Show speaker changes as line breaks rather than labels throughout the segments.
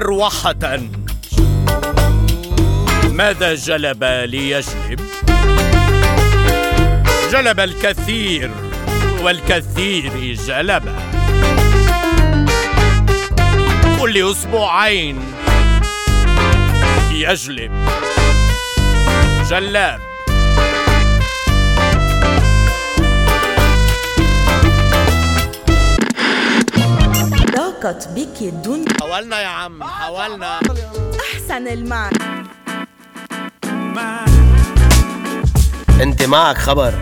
مروحة. ماذا جلب ليجلب؟ جلب الكثير والكثير جلب. كل أسبوعين يجلب. جلاب.
ضاقت بك الدنيا
حاولنا يا عم حاولنا.
أحسن المعنى.
أنت معك خبر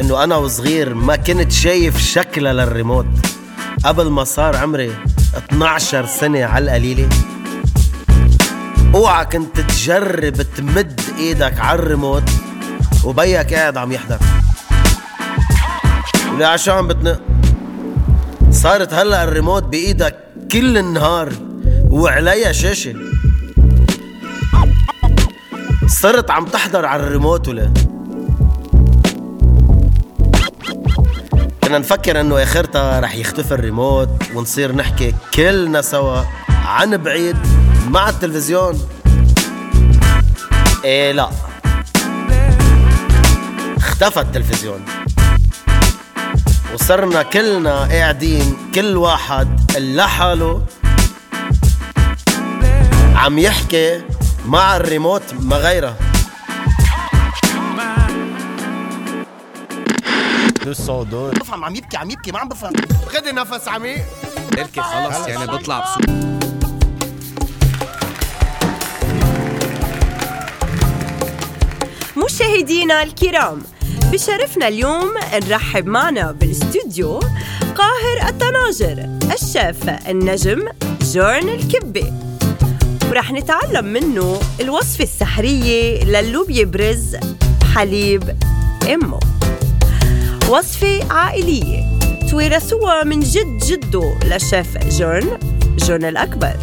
إنه أنا وصغير ما كنت شايف شكلها للريموت. قبل ما صار عمري 12 سنة على القليلة. أوعى كنت تجرب تمد إيدك على الريموت وبيك قاعد عم يحضر. شو عم بتنق صارت هلا الريموت بإيدك كل النهار وعليها شاشة. صرت عم تحضر على الريموت ولا؟ كنا نفكر إنه آخرتها رح يختفي الريموت ونصير نحكي كلنا سوا عن بعيد مع التلفزيون. إيه لا. اختفى التلفزيون. وصرنا كلنا قاعدين كل واحد لحاله عم يحكي مع الريموت ما غيرها. بفهم عم يبكي عم يبكي ما عم بفهم. خدي نفس عميق
هيك خلص يعني بطلع بصوت
مشاهدينا الكرام بشرفنا اليوم نرحب معنا بالاستوديو قاهر الطناجر الشيف النجم جورن الكبي. ورح نتعلم منه الوصفة السحرية للوبيا برز حليب أمه وصفة عائلية تورثوها من جد جده للشيف جورن جورن الأكبر.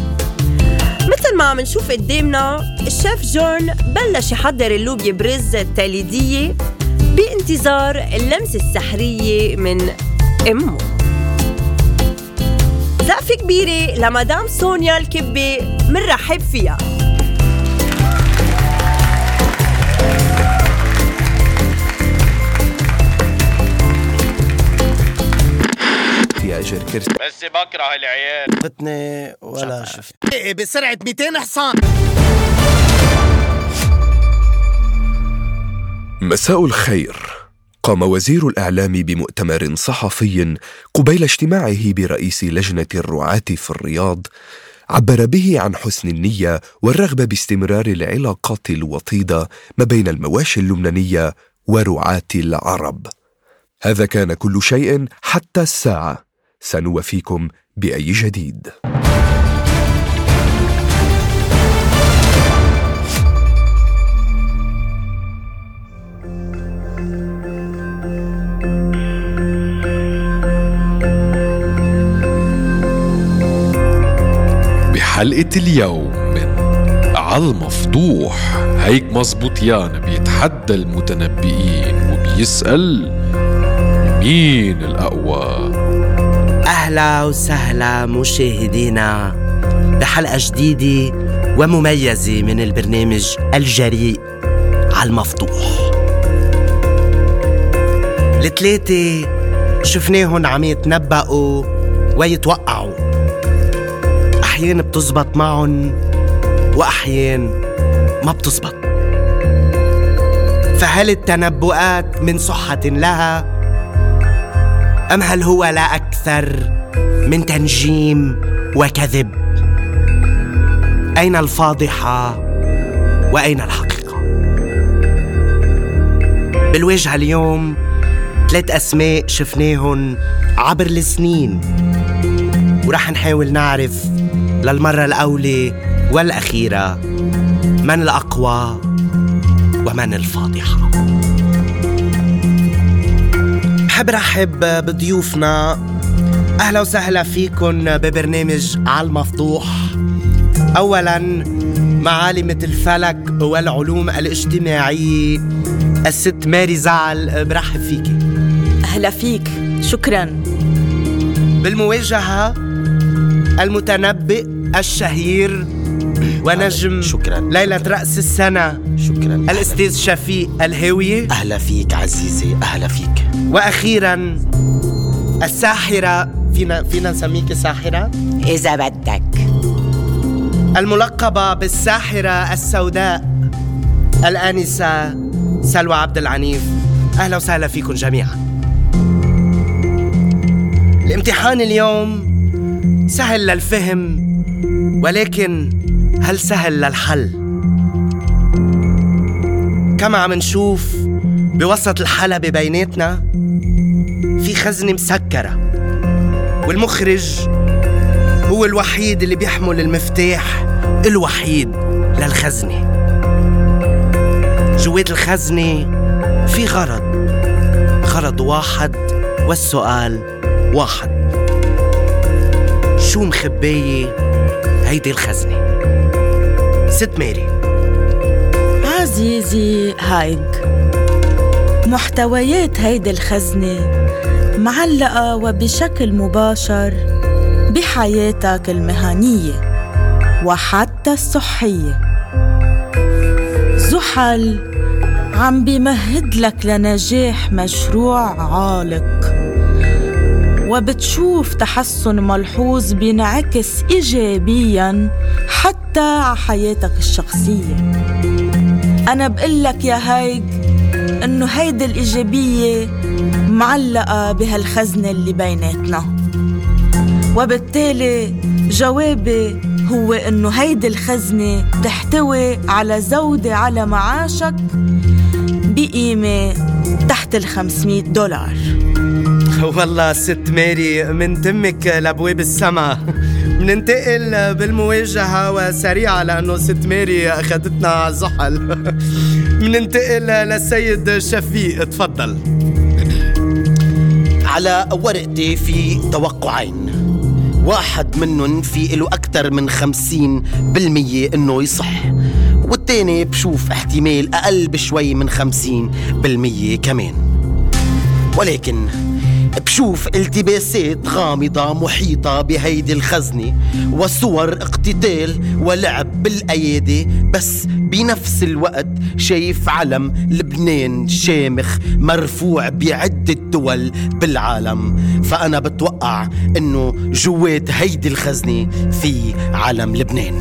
مثل ما عم نشوف قدامنا الشيف جورن بلش يحضر اللوبيا برز التقليدية بانتظار اللمسة السحرية من أمه. زقفة كبيرة لمدام سونيا الكبي منرحب فيها.
يا أجر كرسي.
بس بكره العيال.
فتني ولا شفت.
إيه، بسرعة 200 حصان.
مساء الخير. قام وزير الإعلام بمؤتمر صحفي قبيل اجتماعه برئيس لجنة الرعاة في الرياض عبر به عن حسن النية والرغبة باستمرار العلاقات الوطيدة ما بين المواشي اللبنانية ورعاة العرب. هذا كان كل شيء حتى الساعة. سنوفيكم بأي جديد.
بحلقة اليوم من عالمفضوح هيك مزبوطيان بيتحدى المتنبئين وبيسأل مين الأقوى.
أهلا وسهلا مشاهدينا بحلقة جديدة ومميزة من البرنامج الجريء على المفتوح. الثلاثة شفناهم عم يتنبأوا ويتوقعوا. أحيان بتزبط معهم وأحيان ما بتزبط. فهل التنبؤات من صحة لها؟ أم هل هو لا أكثر من تنجيم وكذب؟ أين الفاضحة وأين الحقيقة؟ بالواجهة اليوم ثلاث أسماء شفناهن عبر السنين ورح نحاول نعرف للمرة الأولى والأخيرة من الأقوى ومن الفاضحة. بحب رحب بضيوفنا. أهلا وسهلا فيكن ببرنامج على المفتوح أولا معالمة الفلك والعلوم الاجتماعية الست ماري زعل برحب فيكي.
أهلا فيك. شكرا.
بالمواجهة المتنبئ الشهير ونجم
شكراً.
ليلة رأس السنة.
شكرا.
الأستاذ شفيق الهاوية
أهلا فيك عزيزي. أهلا فيك.
وأخيرا الساحرة. فينا فينا نسميك ساحرة؟
إذا بدك.
الملقبة بالساحرة السوداء الآنسة سلوى عبد العنيف. أهلا وسهلا فيكم جميعا. الامتحان اليوم سهل للفهم ولكن هل سهل للحل؟ كما عم نشوف بوسط الحلبة بيناتنا في خزنة مسكرة والمخرج هو الوحيد اللي بيحمل المفتاح الوحيد للخزنة. جوات الخزنة في غرض غرض واحد والسؤال واحد. شو مخباية هيدي الخزنة. ست ماري.
عزيزي هايج محتويات هيدي الخزنة معلقة وبشكل مباشر بحياتك المهنية وحتى الصحية. زحل عم بيمهد لك لنجاح مشروع عالق. وبتشوف تحسن ملحوظ بينعكس إيجابياً حتى على حياتك الشخصية. أنا بقلك يا هيك إنه هيدي الإيجابية معلقة بهالخزنة اللي بيناتنا. وبالتالي جوابي هو إنه هيدي الخزنة تحتوي على زودة على معاشك بقيمة تحت ال 500 دولار.
والله ست ماري من تمك لابواب السما مننتقل بالمواجهة وسريعة لأنه ست ماري أخذتنا زحل مننتقل للسيد شفيق تفضل
على ورقتي في توقعين واحد منهم في له أكثر من خمسين بالمية إنه يصح. والتاني بشوف احتمال أقل بشوي من خمسين بالمية كمان. ولكن بشوف التباسات غامضة محيطة بهيدي الخزنة وصور اقتتال ولعب بالأيادي بس بنفس الوقت شايف علم لبنان شامخ مرفوع بعدة دول بالعالم. فأنا بتوقع إنه جوات هيدي الخزنة في علم لبنان.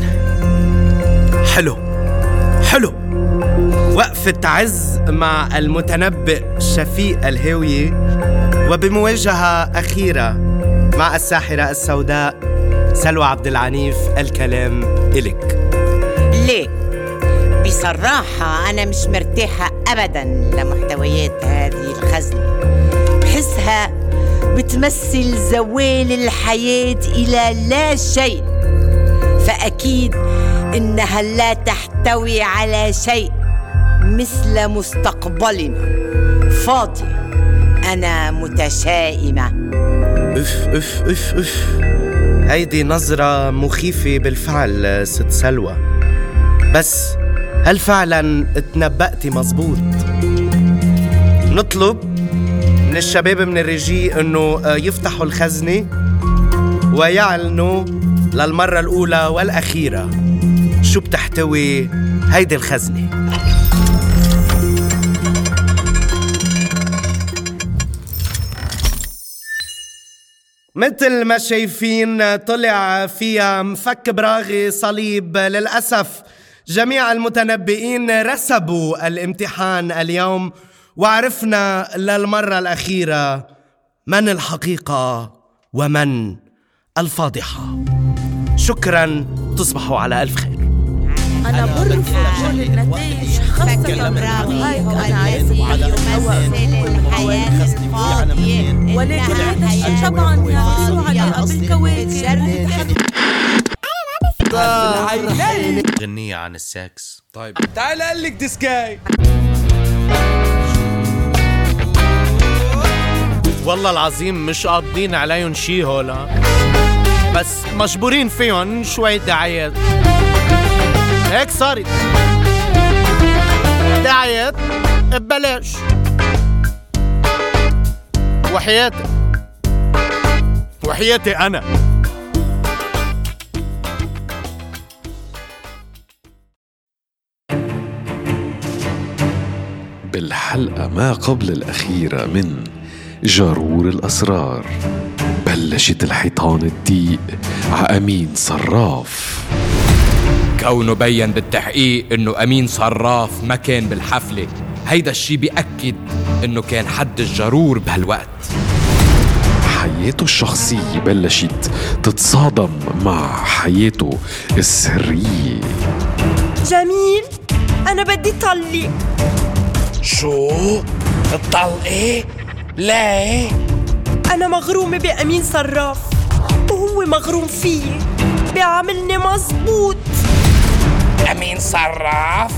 حلو حلو. وقفة عز مع المتنبئ شفيق الهاوية. وبمواجهة أخيرة مع الساحرة السوداء سلوى عبد العنيف الكلام إلك
ليه؟ بصراحة أنا مش مرتاحة أبدا لمحتويات هذه الخزنة. بحسها بتمثل زوال الحياة إلى لا شيء. فأكيد إنها لا تحتوي على شيء مثل مستقبلنا. فاضي أنا متشائمة.
اف اف اف اف هيدي نظرة مخيفة بالفعل ست سلوى. بس هل فعلا تنبأتي مزبوط؟ نطلب من الشباب من ال régie إنه يفتحوا الخزنة ويعلنوا للمرة الأولى والأخيرة شو بتحتوي هيدي الخزنة. مثل ما شايفين طلع فيها مفك براغي صليب. للأسف جميع المتنبئين رسبوا الامتحان اليوم وعرفنا للمرة الأخيرة من الحقيقة ومن الفاضحة. شكرا تصبحوا على ألف خير.
أنا مرفق كل النتائج خاصة هايك
هو
أنا الهواء
يمثل الحياة الفاضية
ولكن هذا الشيء طبعا يعني
فاضية.
علاقة بالكواكب
غنية عن السكس.
طيب تعال قال لك ديسكاي
والله العظيم مش قاضين عليهم شي هولا بس مجبورين فيهم شوية دعايات. هيك صارت. دعايات ببلاش. وحياتي. وحياتي أنا.
بالحلقة ما قبل الأخيرة من جارور الأسرار بلشت الحيطان الضيق عأمين صراف.
كونه بين بالتحقيق إنه أمين صراف ما كان بالحفلة هيدا الشي بيأكد إنه كان حد الجرور بهالوقت
حياته الشخصية بلشت تتصادم مع حياته السرية
جميل أنا بدي طلق
شو؟ تطلقي؟ ليه؟
أنا مغرومة بأمين صراف وهو مغروم فيي بيعاملني مزبوط
أمين صراف؟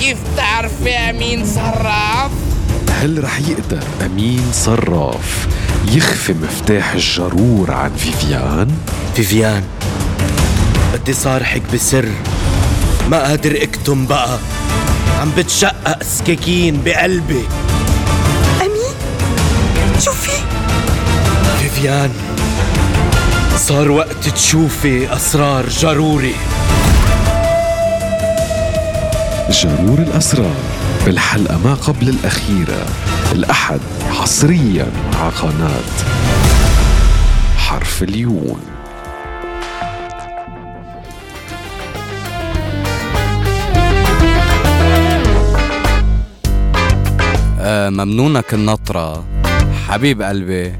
كيف بتعرفي أمين صراف؟
هل رح يقدر أمين صراف يخفي مفتاح الجرور عن فيفيان؟
فيفيان بدي صارحك بسر ما قادر أكتم بقى عم بتشقق سكاكين بقلبي
أمين شو في؟
فيفيان صار وقت تشوفي أسرار جروري
جرور الأسرار. بالحلقة ما قبل الأخيرة الأحد حصريا على قناة حرف اليون.
آه ممنونك النطرة. حبيب قلبي.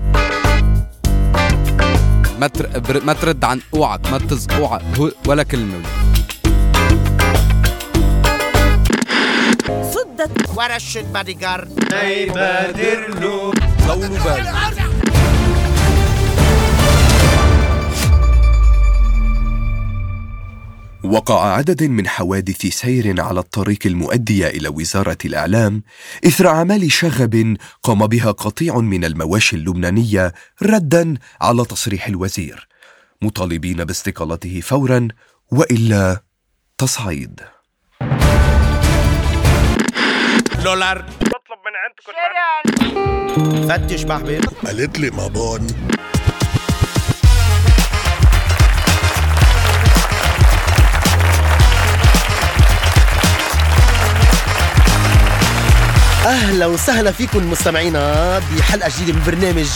ما ترد عن اوعك ما تز اوعك ولا كلمة.
صدت
ورشة بادي جارد
طولوا بالك
وقع عدد من حوادث سير على الطريق المؤدية إلى وزارة الإعلام إثر أعمال شغب قام بها قطيع من المواشي اللبنانية ردا على تصريح الوزير مطالبين باستقالته فورا وإلا تصعيد.
دولار.
بطلب من عندكم
فتش محبب
قالت لي مابون
أهلا وسهلا فيكم مستمعينا بحلقة جديدة من برنامج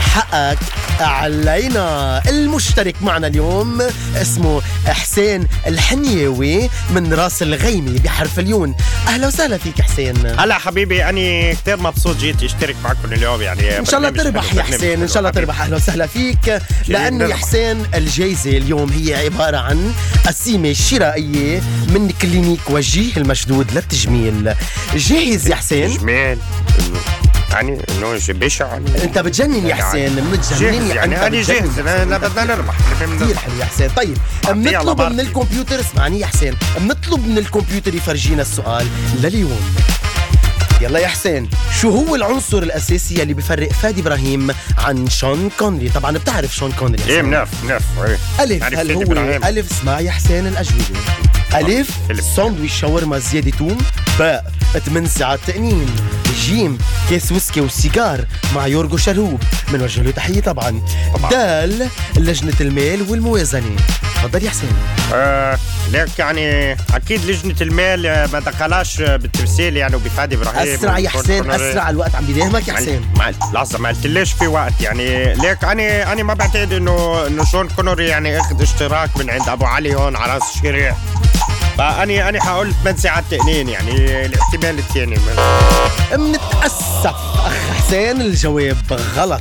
حقك علينا. المشترك معنا اليوم اسمه حسين الحنيوي من راس الغيمي بحرف اليون. أهلا وسهلا فيك حسين.
هلا حبيبي أنا كثير مبسوط جيت أشترك معكم اليوم يعني
إن شاء الله تربح يا حسين
إن
شاء الله. تربح. أهلا وسهلا فيك. لأنه يا. حسين الجائزه اليوم هي عبارة عن قسيمه شرائيه من كلينيك وجيه المشدود للتجميل. جاهز يا حسين؟
جميل. يعني إنه بشع. يعني
أنت بتجنن يا حسين متجنن
يعني
أنا
جاهز. لا بدنا نربح
كثير حلو يا حسين. طيب بنطلب من. الكمبيوتر اسمعني يا حسين. بنطلب من الكمبيوتر يفرجينا السؤال لليوم. يلا يا حسين شو هو العنصر الأساسي اللي بيفرق فادي إبراهيم عن شون كونري؟ طبعا بتعرف شون كونري إيه.
بنعرف بنعرف إيه.
ألف
نعرف
هل هو. ألف؟ اسمع يا حسين الأجوبة. ألف
ألف.
ساندويش شاورما زيادة توم باء 8 ساعات تأنين. جيم كيس ويسكي وسيجار مع يورجو شرهوب من وجه له تحية طبعا.
طبعاً.
دال لجنة المال والموازنة. تفضل يا حسين.
آه ليك يعني أكيد لجنة المال آه، ما دخلاش آه، بالتمثيل يعني وبفادي إبراهيم
أسرع يا حسين. أسرع الوقت عم بيداهمك يا حسين.
ما قلت- لحظة ما قلتليش في وقت يعني. ليك أنا أنا ما بعتقد انه إنه شون كونوري يعني أخذ اشتراك من عند أبو علي هون على راس الشارع فاني أنا حقول 8 ساعات تقنين يعني الاحتمال الثاني
أخ حسين الجواب غلط.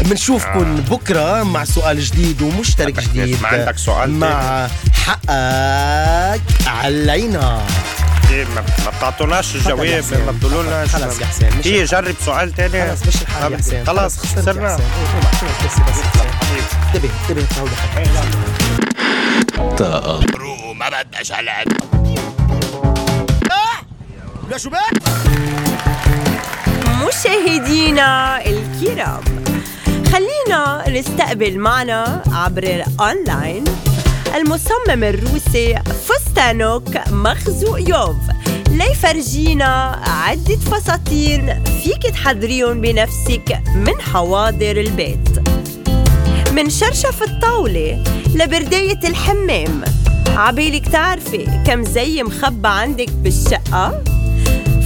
بنشوفكم
آه.
بكرة مع سؤال جديد ومشترك جديد
ما عندك سؤال
مع حقك علينا
إيه، ما بتعطوناش الجواب. ما بتقولوا لنا
خلص يا حسين مش
هي جرب سؤال تاني.
خلص مش الحال يا حسين. يا
خسرنا
حسين. إيه، روح، روح، كرسي بس يا حسين. انتبه انتبه تعود
ما بدناش هالعب
لا شو بك؟
مشاهدينا الكرام خلينا نستقبل معنا عبر الأونلاين المصمم الروسي فستانوك مخزوقيوف ليفرجينا عدة فساتين فيك تحضريهم بنفسك من حواضر البيت. من شرشف الطاولة لبرداية الحمام. عبالك تعرفي كم زي مخبى عندك بالشقة؟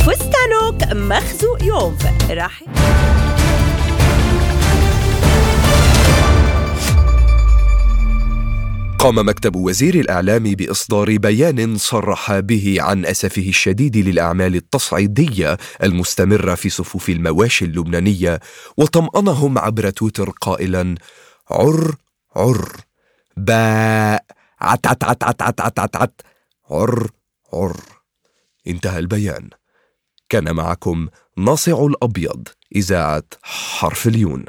فستانك مخزوق يوم راح.
قام مكتب وزير الإعلام بإصدار بيان صرح به عن أسفه الشديد للأعمال التصعيدية المستمرة في صفوف المواشي اللبنانية وطمأنهم عبر تويتر قائلا عر عر. باء. عت عت عت عت عت عت, عت. عر عر. انتهى البيان. كان معكم ناصع الأبيض إذاعة حرف اليون.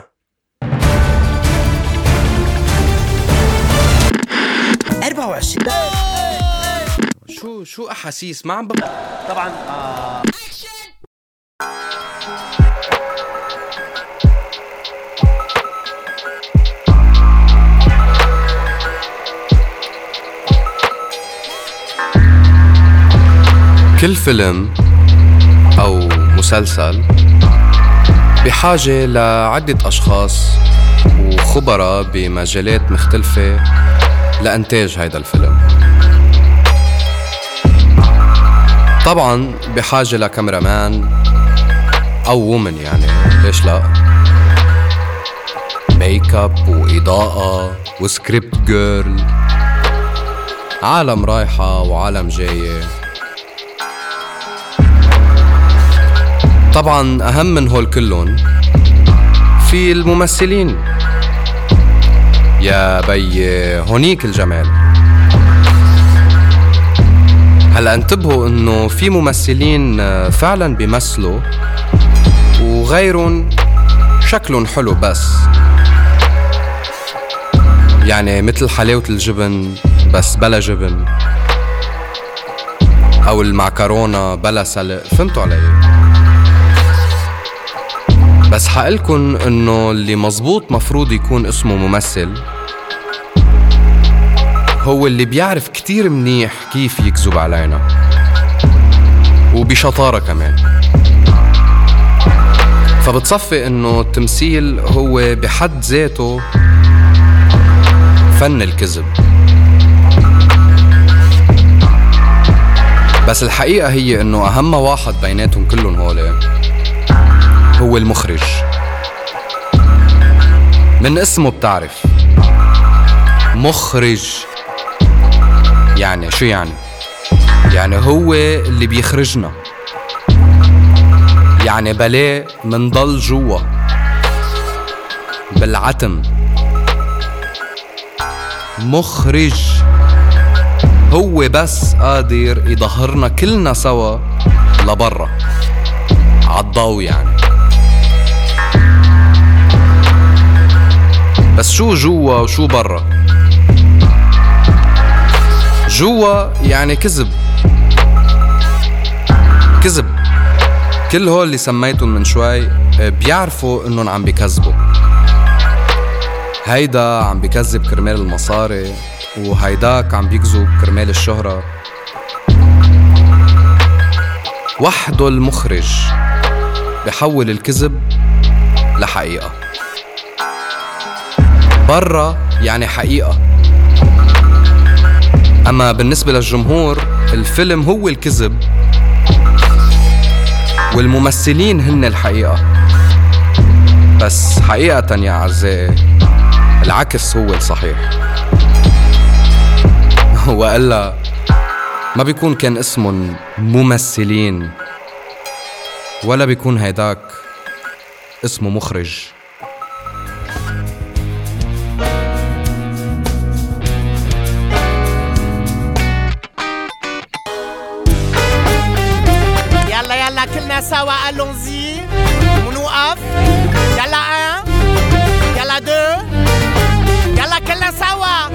24 شو شو أحاسيس؟ ما عم.
طبعا آه.
كل فيلم أو مسلسل بحاجة لعدة أشخاص وخبراء بمجالات مختلفة لإنتاج هيدا الفيلم. طبعا بحاجة ل cameraman أو woman يعني ليش لا؟ make up وإضاءة و script girl عالم رايحة وعالم جاية. طبعا أهم من هول كلهم في الممثلين. يا بي هونيك الجمال. هلا انتبهوا إنه في ممثلين فعلا بيمثلوا وغيرهم شكلهم حلو بس. يعني مثل حلاوة الجبن بس بلا جبن. أو المعكرونة بلا سلق. فهمتوا علي؟ بس حقلكن إنه اللي مزبوط مفروض يكون اسمه ممثل. هو اللي بيعرف كتير منيح كيف يكذب علينا. وبشطارة كمان. فبتصفي إنه التمثيل هو بحد ذاته فن الكذب. بس الحقيقة هي إنه أهم واحد بيناتهم كلهم هول هو المخرج. من اسمه بتعرف. مخرج. يعني شو يعني؟ يعني هو اللي بيخرجنا. يعني بلاه منضل جوا. بالعتم. مخرج. هو بس قادر يظهرنا كلنا سوا لبرا. عالضو يعني. بس شو جوا وشو برا؟ جوا يعني كذب. كذب. كل هول اللي سميتهم من شوي بيعرفوا إنهم عم بيكذبوا هيدا عم بيكذب كرمال المصاري وهيداك عم بيكذب كرمال الشهرة. وحده المخرج بحول الكذب لحقيقة. برا يعني حقيقة. أما بالنسبة للجمهور الفيلم هو الكذب والممثلين هن الحقيقة. بس حقيقة يا أعزائي العكس هو الصحيح. وإلا ما بيكون كان اسمهم ممثلين ولا بيكون هيداك اسمه مخرج.
يلا كلنا سوا الونزي ونوقف يلا ان يلا دو يلا كلنا سوا